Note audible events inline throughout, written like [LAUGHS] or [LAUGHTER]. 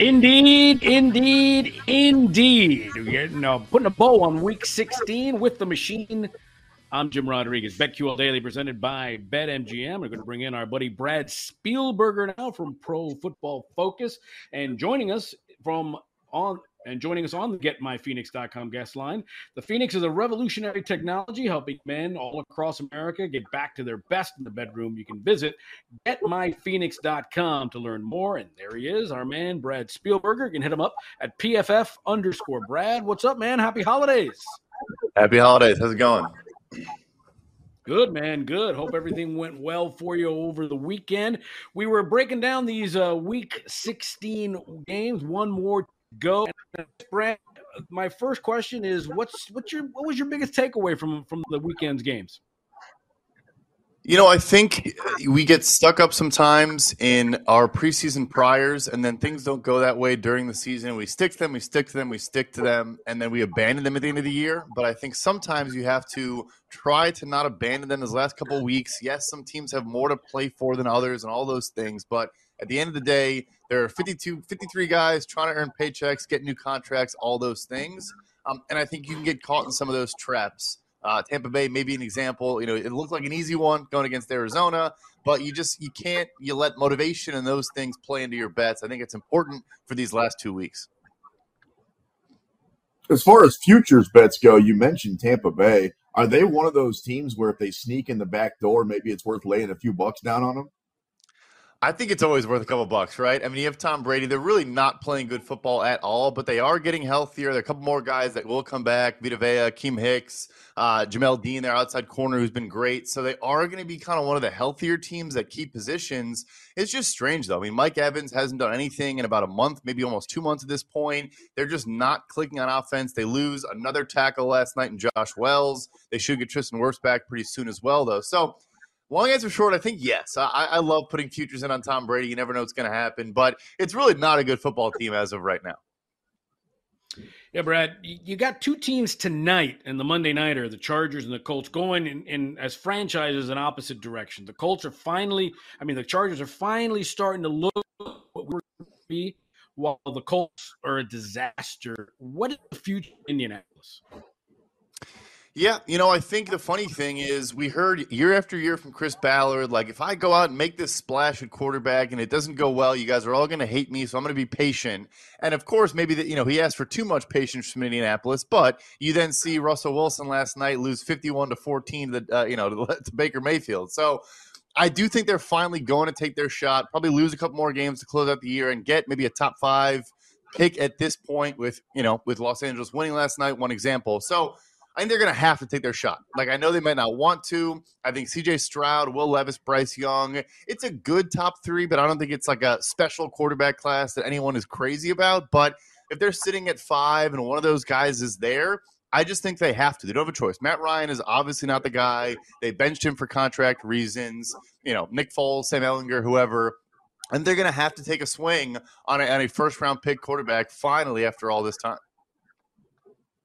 Indeed, indeed, indeed. We're getting, uh, putting a bow on week 16 with the machine. I'm Jim Rodriguez. BetQL Daily presented by BetMGM. We're going to bring in our buddy Brad Spielberger now from Pro Football Focus. And joining us from on and joining us on the GetMyPhoenix.com guest line, the Phoenix is a revolutionary technology helping men all across America get back to their best in the bedroom. You can visit GetMyPhoenix.com to learn more. And there he is, our man, Brad Spielberger. You can hit him up at PFF underscore Brad. What's up, man? Happy holidays. Happy holidays. How's it going? Good man, good. Hope everything went well for you over the weekend. We were breaking down these uh, week 16 games, one more go. Brad, my first question is what's what's your what was your biggest takeaway from from the weekend's games? You know, I think we get stuck up sometimes in our preseason priors, and then things don't go that way during the season. We stick to them, we stick to them, we stick to them, and then we abandon them at the end of the year. But I think sometimes you have to try to not abandon them those last couple weeks. Yes, some teams have more to play for than others and all those things, but at the end of the day, there are 52, 53 guys trying to earn paychecks, get new contracts, all those things. Um, and I think you can get caught in some of those traps. Uh, Tampa Bay may be an example. You know, it looked like an easy one going against Arizona, but you just you can't you let motivation and those things play into your bets. I think it's important for these last two weeks. As far as futures bets go, you mentioned Tampa Bay. Are they one of those teams where if they sneak in the back door, maybe it's worth laying a few bucks down on them? I think it's always worth a couple bucks, right? I mean, you have Tom Brady. They're really not playing good football at all, but they are getting healthier. There are a couple more guys that will come back. Vita Vea, Keem Hicks, uh, Jamel Dean, their outside corner, who's been great. So they are going to be kind of one of the healthier teams that keep positions. It's just strange, though. I mean, Mike Evans hasn't done anything in about a month, maybe almost two months at this point. They're just not clicking on offense. They lose another tackle last night in Josh Wells. They should get Tristan Wirfs back pretty soon as well, though. So Long answer short, I think yes. I, I love putting futures in on Tom Brady. You never know what's going to happen, but it's really not a good football team as of right now. Yeah, Brad, you got two teams tonight in the Monday Nighter, the Chargers and the Colts, going in, in as franchises in opposite direction. The Colts are finally, I mean, the Chargers are finally starting to look what we're be, while the Colts are a disaster. What is the future of Indianapolis? Yeah, you know, I think the funny thing is we heard year after year from Chris Ballard, like if I go out and make this splash at quarterback and it doesn't go well, you guys are all going to hate me, so I'm going to be patient. And of course, maybe that you know he asked for too much patience from Indianapolis, but you then see Russell Wilson last night lose 51 to 14 to uh, you know [LAUGHS] to, to Baker Mayfield. So I do think they're finally going to take their shot, probably lose a couple more games to close out the year and get maybe a top five pick at this point with you know with Los Angeles winning last night, one example. So I think they're going to have to take their shot. Like, I know they might not want to. I think CJ Stroud, Will Levis, Bryce Young, it's a good top three, but I don't think it's like a special quarterback class that anyone is crazy about. But if they're sitting at five and one of those guys is there, I just think they have to. They don't have a choice. Matt Ryan is obviously not the guy. They benched him for contract reasons. You know, Nick Foles, Sam Ehlinger, whoever. And they're going to have to take a swing on a, on a first round pick quarterback finally after all this time.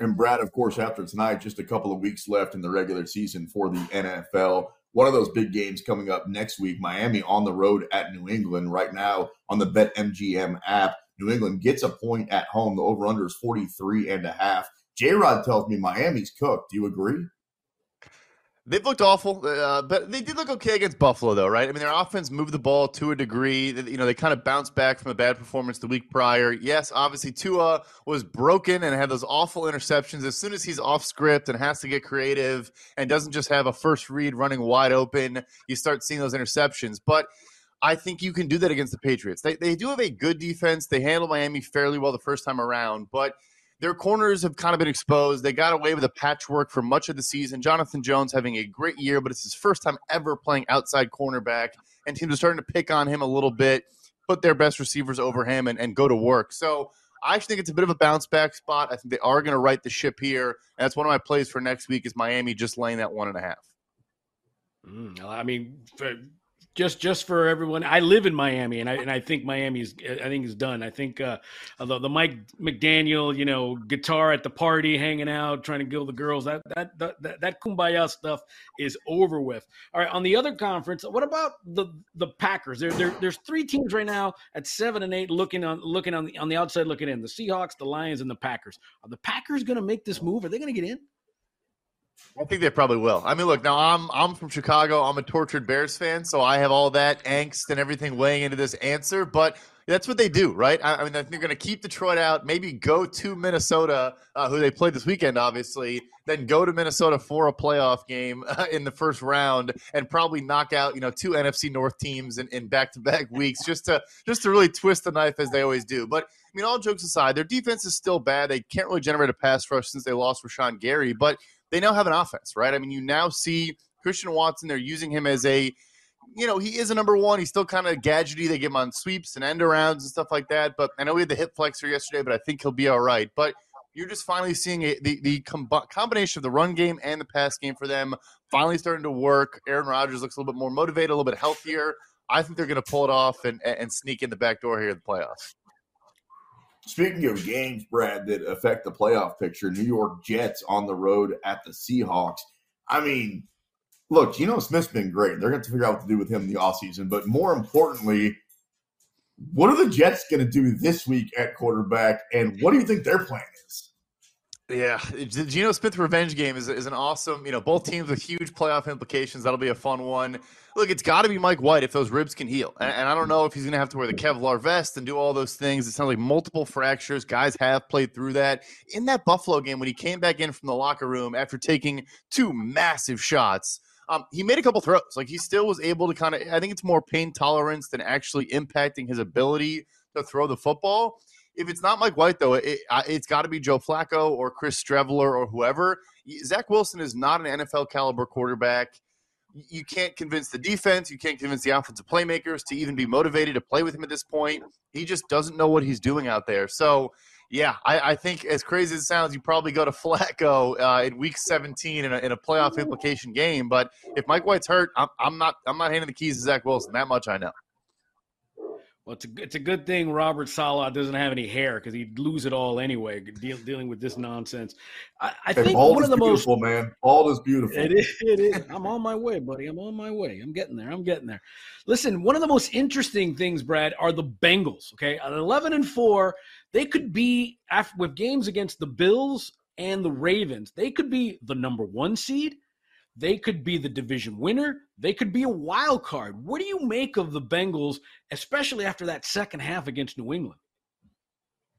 And Brad, of course, after tonight, just a couple of weeks left in the regular season for the NFL. one of those big games coming up next week. Miami on the road at New England. Right now on the BetMGM app, New England gets a point at home. The over under is 43 and a half. J Rod tells me Miami's cooked. Do you agree? They've looked awful, uh, but they did look okay against Buffalo, though, right? I mean, their offense moved the ball to a degree. You know, they kind of bounced back from a bad performance the week prior. Yes, obviously Tua was broken and had those awful interceptions. As soon as he's off script and has to get creative and doesn't just have a first read running wide open, you start seeing those interceptions. But I think you can do that against the Patriots. They, they do have a good defense. They handle Miami fairly well the first time around, but – their corners have kind of been exposed. They got away with a patchwork for much of the season. Jonathan Jones having a great year, but it's his first time ever playing outside cornerback, and teams are starting to pick on him a little bit, put their best receivers over him, and, and go to work. So I actually think it's a bit of a bounce back spot. I think they are going to right the ship here, and that's one of my plays for next week is Miami just laying that one and a half. Mm, I mean, just just for everyone i live in miami and i and i think miami's i think is done. I think uh the, the mike mcdaniel you know guitar at the party hanging out trying to kill the girls that that that, that kumbaya stuff is over with. All right on the other conference what about the the packers? There, there there's three teams right now at seven and eight looking on looking on the on the outside looking in the seahawks the lions and the packers. Are the packers going to make this move? Are they going to get in I think they probably will. I mean, look, now I'm I'm from Chicago. I'm a tortured Bears fan, so I have all that angst and everything weighing into this answer. But that's what they do, right? I, I mean, they're going to keep Detroit out, maybe go to Minnesota, uh, who they played this weekend, obviously, then go to Minnesota for a playoff game uh, in the first round, and probably knock out you know two NFC North teams in, in back-to-back [LAUGHS] weeks, just to just to really twist the knife as they always do. But I mean, all jokes aside, their defense is still bad. They can't really generate a pass rush since they lost Rashan Gary, but they now have an offense, right? I mean, you now see Christian Watson, they're using him as a, you know, he is a number one. He's still kind of gadgety. They give him on sweeps and end arounds and stuff like that. But I know we had the hip flexor yesterday, but I think he'll be all right. But you're just finally seeing a, the the com- combination of the run game and the pass game for them finally starting to work. Aaron Rodgers looks a little bit more motivated, a little bit healthier. I think they're going to pull it off and and sneak in the back door here in the playoffs. Speaking of games, Brad, that affect the playoff picture, New York Jets on the road at the Seahawks. I mean, look, Geno Smith's been great. They're going to figure out what to do with him in the offseason. But more importantly, what are the Jets going to do this week at quarterback? And what do you think their plan is? Yeah, the Geno Smith revenge game is, is an awesome, you know, both teams with huge playoff implications. That'll be a fun one. Look, it's got to be Mike White if those ribs can heal. And, and I don't know if he's going to have to wear the Kevlar vest and do all those things. It sounds like multiple fractures. Guys have played through that. In that Buffalo game, when he came back in from the locker room after taking two massive shots, um, he made a couple throws. Like he still was able to kind of, I think it's more pain tolerance than actually impacting his ability to throw the football if it's not Mike White, though, it, has got to be Joe Flacco or Chris Streveler or whoever. Zach Wilson is not an NFL caliber quarterback. You can't convince the defense. You can't convince the offensive playmakers to even be motivated to play with him at this point. He just doesn't know what he's doing out there. So, yeah, I, I think as crazy as it sounds, you probably go to [LAUGHS] Flacco uh, in Week 17 in a, in a, playoff implication game. But if Mike White's hurt, I'm, I'm not. I'm not handing the keys to Zach Wilson. That much I know. Well, it's a, it's a good thing Robert Saleh doesn't have any hair because he'd lose it all anyway, deal, dealing with this nonsense. I, I think one of the most man. Bald is beautiful. It is. It is. I'm on my way, buddy. I'm on my way. I'm getting there. I'm getting there. Listen, one of the most interesting things, Brad, are the Bengals. Okay, at 11 and four, they could be after with games against the Bills and the Ravens. They could be the number one seed they could be the division winner. They could be a wild card. What do you make of the Bengals, especially after that second half against New England?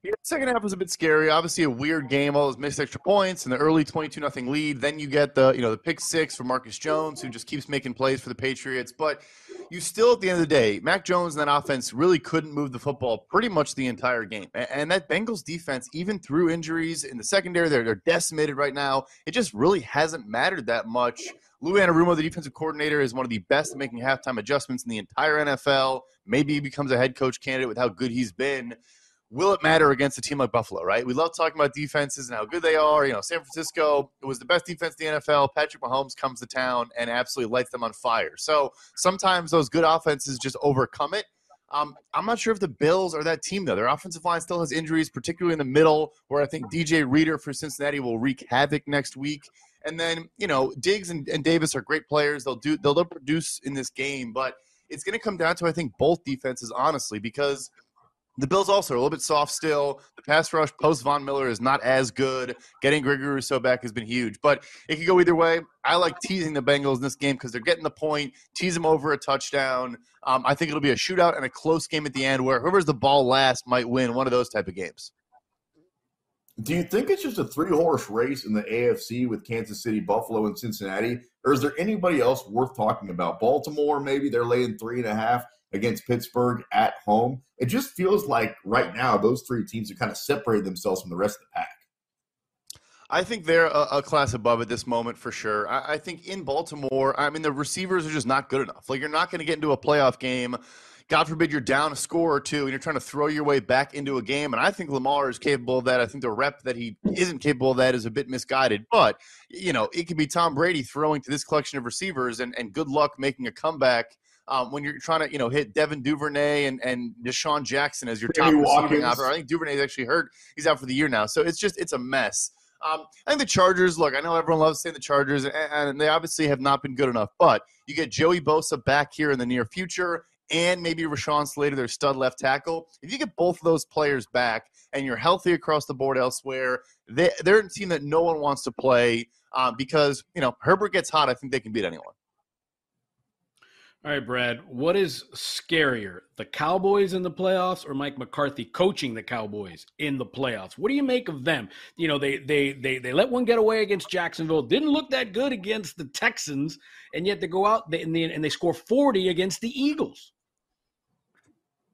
Yeah, second half was a bit scary. Obviously, a weird game. All those missed extra points and the early twenty-two nothing lead. Then you get the you know the pick six for Marcus Jones, who just keeps making plays for the Patriots. But you still, at the end of the day, Mac Jones and that offense really couldn't move the football pretty much the entire game. And that Bengals defense, even through injuries in the secondary, they're they're decimated right now. It just really hasn't mattered that much. Lou Anarumo, the defensive coordinator, is one of the best at making halftime adjustments in the entire NFL. Maybe he becomes a head coach candidate with how good he's been will it matter against a team like Buffalo, right? We love talking about defenses and how good they are. You know, San Francisco it was the best defense in the NFL. Patrick Mahomes comes to town and absolutely lights them on fire. So sometimes those good offenses just overcome it. Um, I'm not sure if the Bills are that team, though. Their offensive line still has injuries, particularly in the middle, where I think DJ Reader for Cincinnati will wreak havoc next week. And then, you know, Diggs and, and Davis are great players. They'll do they'll, they'll produce in this game, but it's going to come down to I think both defenses honestly because the Bills also are a little bit soft still. The pass rush post Von Miller is not as good. Getting Gregory Rousseau back has been huge, but it could go either way. I like teasing the Bengals in this game because they're getting the point. Tease them over a touchdown. Um, I think it'll be a shootout and a close game at the end where whoever's the ball last might win one of those type of games. Do you think it's just a three horse race in the AFC with Kansas City, Buffalo, and Cincinnati? Or is there anybody else worth talking about? Baltimore, maybe they're laying three and a half against Pittsburgh at home. It just feels like right now those three teams have kind of separated themselves from the rest of the pack. I think they're a, a, class above at this moment for sure. I, I, think in Baltimore, I mean, the receivers are just not good enough. Like, you're not going to get into a playoff game. God forbid you're down a score or two and you're trying to throw your way back into a game. And I think Lamar is capable of that. I think the rep that he isn't capable of that is a bit misguided. But, you know, it could be Tom Brady throwing to this collection of receivers and, and good luck making a comeback um, when you're trying to, you know, hit Devin Duvernay and, and DeSean Jackson as your top receiving option. I think Duvernay is actually hurt. He's out for the year now. So it's just, it's a mess. Um, I think the Chargers, look, I know everyone loves saying the Chargers, and, and they obviously have not been good enough, but you get Joey Bosa back here in the near future and maybe Rashawn Slater, their stud left tackle. If you get both of those players back and you're healthy across the board elsewhere, they, they're a team that no one wants to play uh, because, you know, Herbert gets hot. I think they can beat anyone. All right, Brad, what is scarier, the Cowboys in the playoffs or Mike McCarthy coaching the Cowboys in the playoffs? What do you make of them? You know, they they they they let one get away against Jacksonville, didn't look that good against the Texans, and yet they go out and they, and they score 40 against the Eagles.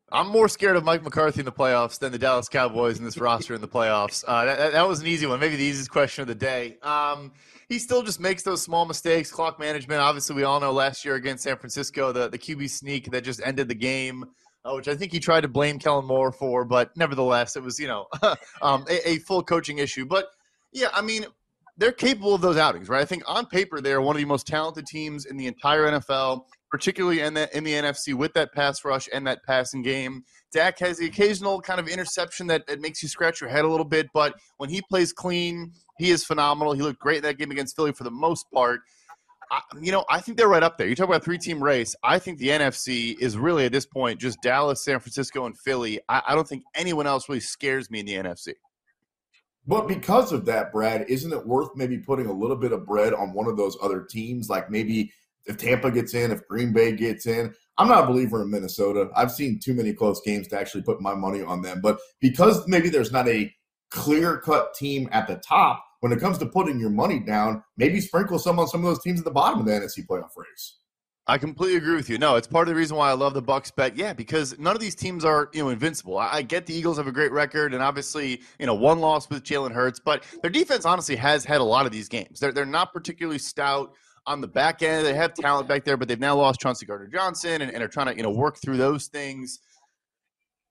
I'm more scared of Mike McCarthy in the playoffs than the Dallas Cowboys in this roster in the playoffs. Uh, that, that, was an easy one, maybe the easiest question of the day. Um, he still just makes those small mistakes. Clock management, obviously, we all know last year against San Francisco, the, the QB sneak that just ended the game, uh, which I think he tried to blame Kellen Moore for, but nevertheless, it was, you know, [LAUGHS] um, a, a full coaching issue. But yeah, I mean, they're capable of those outings, right? I think on paper they're one of the most talented teams in the entire NFL particularly in the in the NFC with that pass rush and that passing game. Dak has the occasional kind of interception that, that makes you scratch your head a little bit, but when he plays clean, he is phenomenal. He looked great in that game against Philly for the most part. I, you know, I think they're right up there. You talk about three team race. I think the NFC is really at this point just Dallas, San Francisco, and Philly. I, I don't think anyone else really scares me in the NFC. But because of that, Brad, isn't it worth maybe putting a little bit of bread on one of those other teams, like maybe if Tampa gets in, if Green Bay gets in. I'm not a believer in Minnesota. I've seen too many close games to actually put my money on them. But because maybe there's not a clear cut team at the top, when it comes to putting your money down, maybe sprinkle some on some of those teams at the bottom of the NFC playoff race. I completely agree with you. No, it's part of the reason why I love the Bucs bet. Yeah, because none of these teams are you know invincible. I, I get the Eagles have a great record, and obviously you know one loss with Jalen Hurts, but their defense honestly has had a lot of these games. They're they're not particularly stout on the back end. They have talent back there, but they've now lost Chauncey Gardner Johnson and, and are trying to you know work through those things.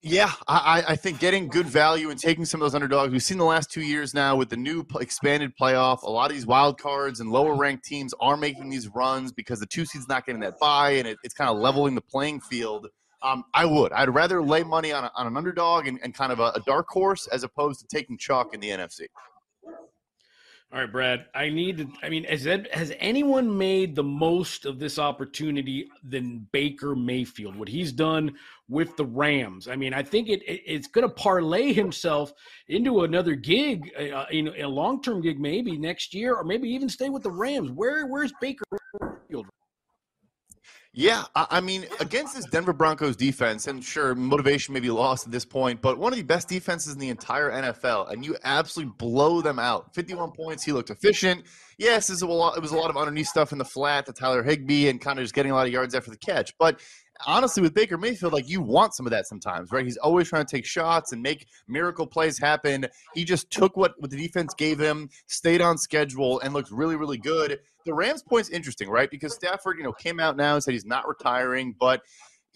Yeah, I, I, think getting good value and taking some of those underdogs. We've seen the last two years now with the new expanded playoff. A lot of these wild cards and lower ranked teams are making these runs because the two seed's not getting that buy, and it, it's kind of leveling the playing field. Um, I would. I'd rather lay money on, a, on an underdog and, and kind of a, a dark horse as opposed to taking chalk in the NFC. All right, Brad. I need to. I mean, has has anyone made the most of this opportunity than Baker Mayfield? What he's done with the Rams. I mean, I think it, it it's going to parlay himself into another gig, uh, know, a long term gig maybe next year, or maybe even stay with the Rams. Where where's Baker yeah, I mean, against this Denver Broncos defense, and sure, motivation may be lost at this point, but one of the best defenses in the entire NFL, and you absolutely blow them out. 51 points, he looked efficient. Yes, it was a lot, it was a lot of underneath stuff in the flat to Tyler Higbee and kind of just getting a lot of yards after the catch. But honestly, with Baker Mayfield, like you want some of that sometimes, right? He's always trying to take shots and make miracle plays happen. He just took what, what the defense gave him, stayed on schedule, and looked really, really good. The Rams point's interesting, right? Because Stafford, you know, came out now and said he's not retiring, but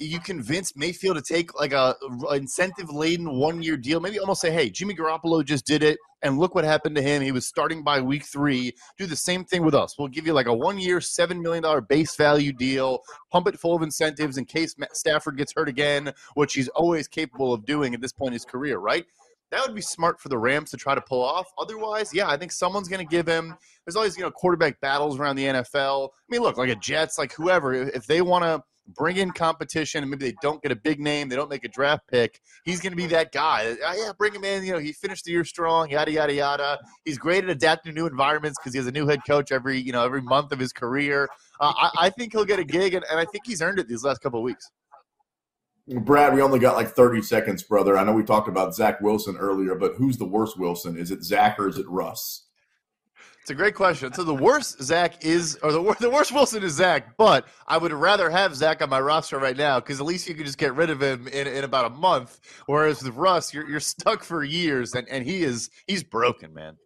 you convince Mayfield to take like a incentive laden one year deal, maybe almost say, hey, Jimmy Garoppolo just did it, and look what happened to him. He was starting by week three. Do the same thing with us. We'll give you like a one year, $7 million base value deal, pump it full of incentives in case Stafford gets hurt again, which he's always capable of doing at this point in his career, right? that would be smart for the Rams to try to pull off. Otherwise, yeah, I think someone's going to give him. There's always you know quarterback battles around the NFL. I mean, look, like a Jets, like whoever, if they want to bring in competition and maybe they don't get a big name, they don't make a draft pick, he's going to be that guy. Uh, yeah, bring him in. You know, he finished the year strong, yada yada yada. He's great at adapting to new environments because he has a new head coach every you know every month of his career. Uh, I, I, think he'll get a gig, and, and I think he's earned it these last couple of weeks. Brad, we only got like 30 seconds, brother. I know we talked about Zach Wilson earlier, but who's the worst Wilson? Is it Zach or is it Russ? It's a great question. So the worst Zach is, or the, the worst Wilson is Zach, but I would rather have Zach on my roster right now because at least you can just get rid of him in, in about a month. Whereas with Russ, you're, you're stuck for years, and, and he is he's broken, man.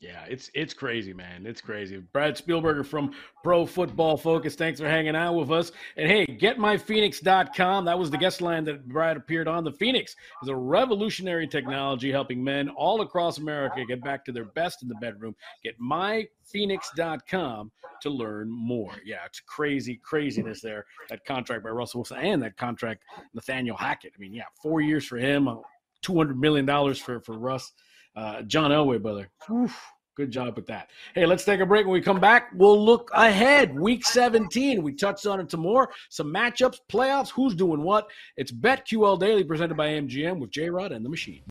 Yeah, it's it's crazy, man. It's crazy. Brad Spielberger from Pro Football Focus. Thanks for hanging out with us. And hey, getmyphoenix.com. That was the guest line that Brad appeared on. The Phoenix is a revolutionary technology helping men all across America get back to their best in the bedroom. Get myphoenix.com to learn more. Yeah, it's crazy craziness there. That contract by Russell Wilson and that contract Nathaniel Hackett. I mean, yeah, four years for him, uh, two hundred million dollars for for Russ. Uh, John Elway, brother. Oof, good job with that. Hey, let's take a break. When we come back, we'll look ahead. Week 17. We touched on it some more. Some matchups, playoffs, who's doing what. It's BetQL Daily presented by MGM with J Rod and the Machine.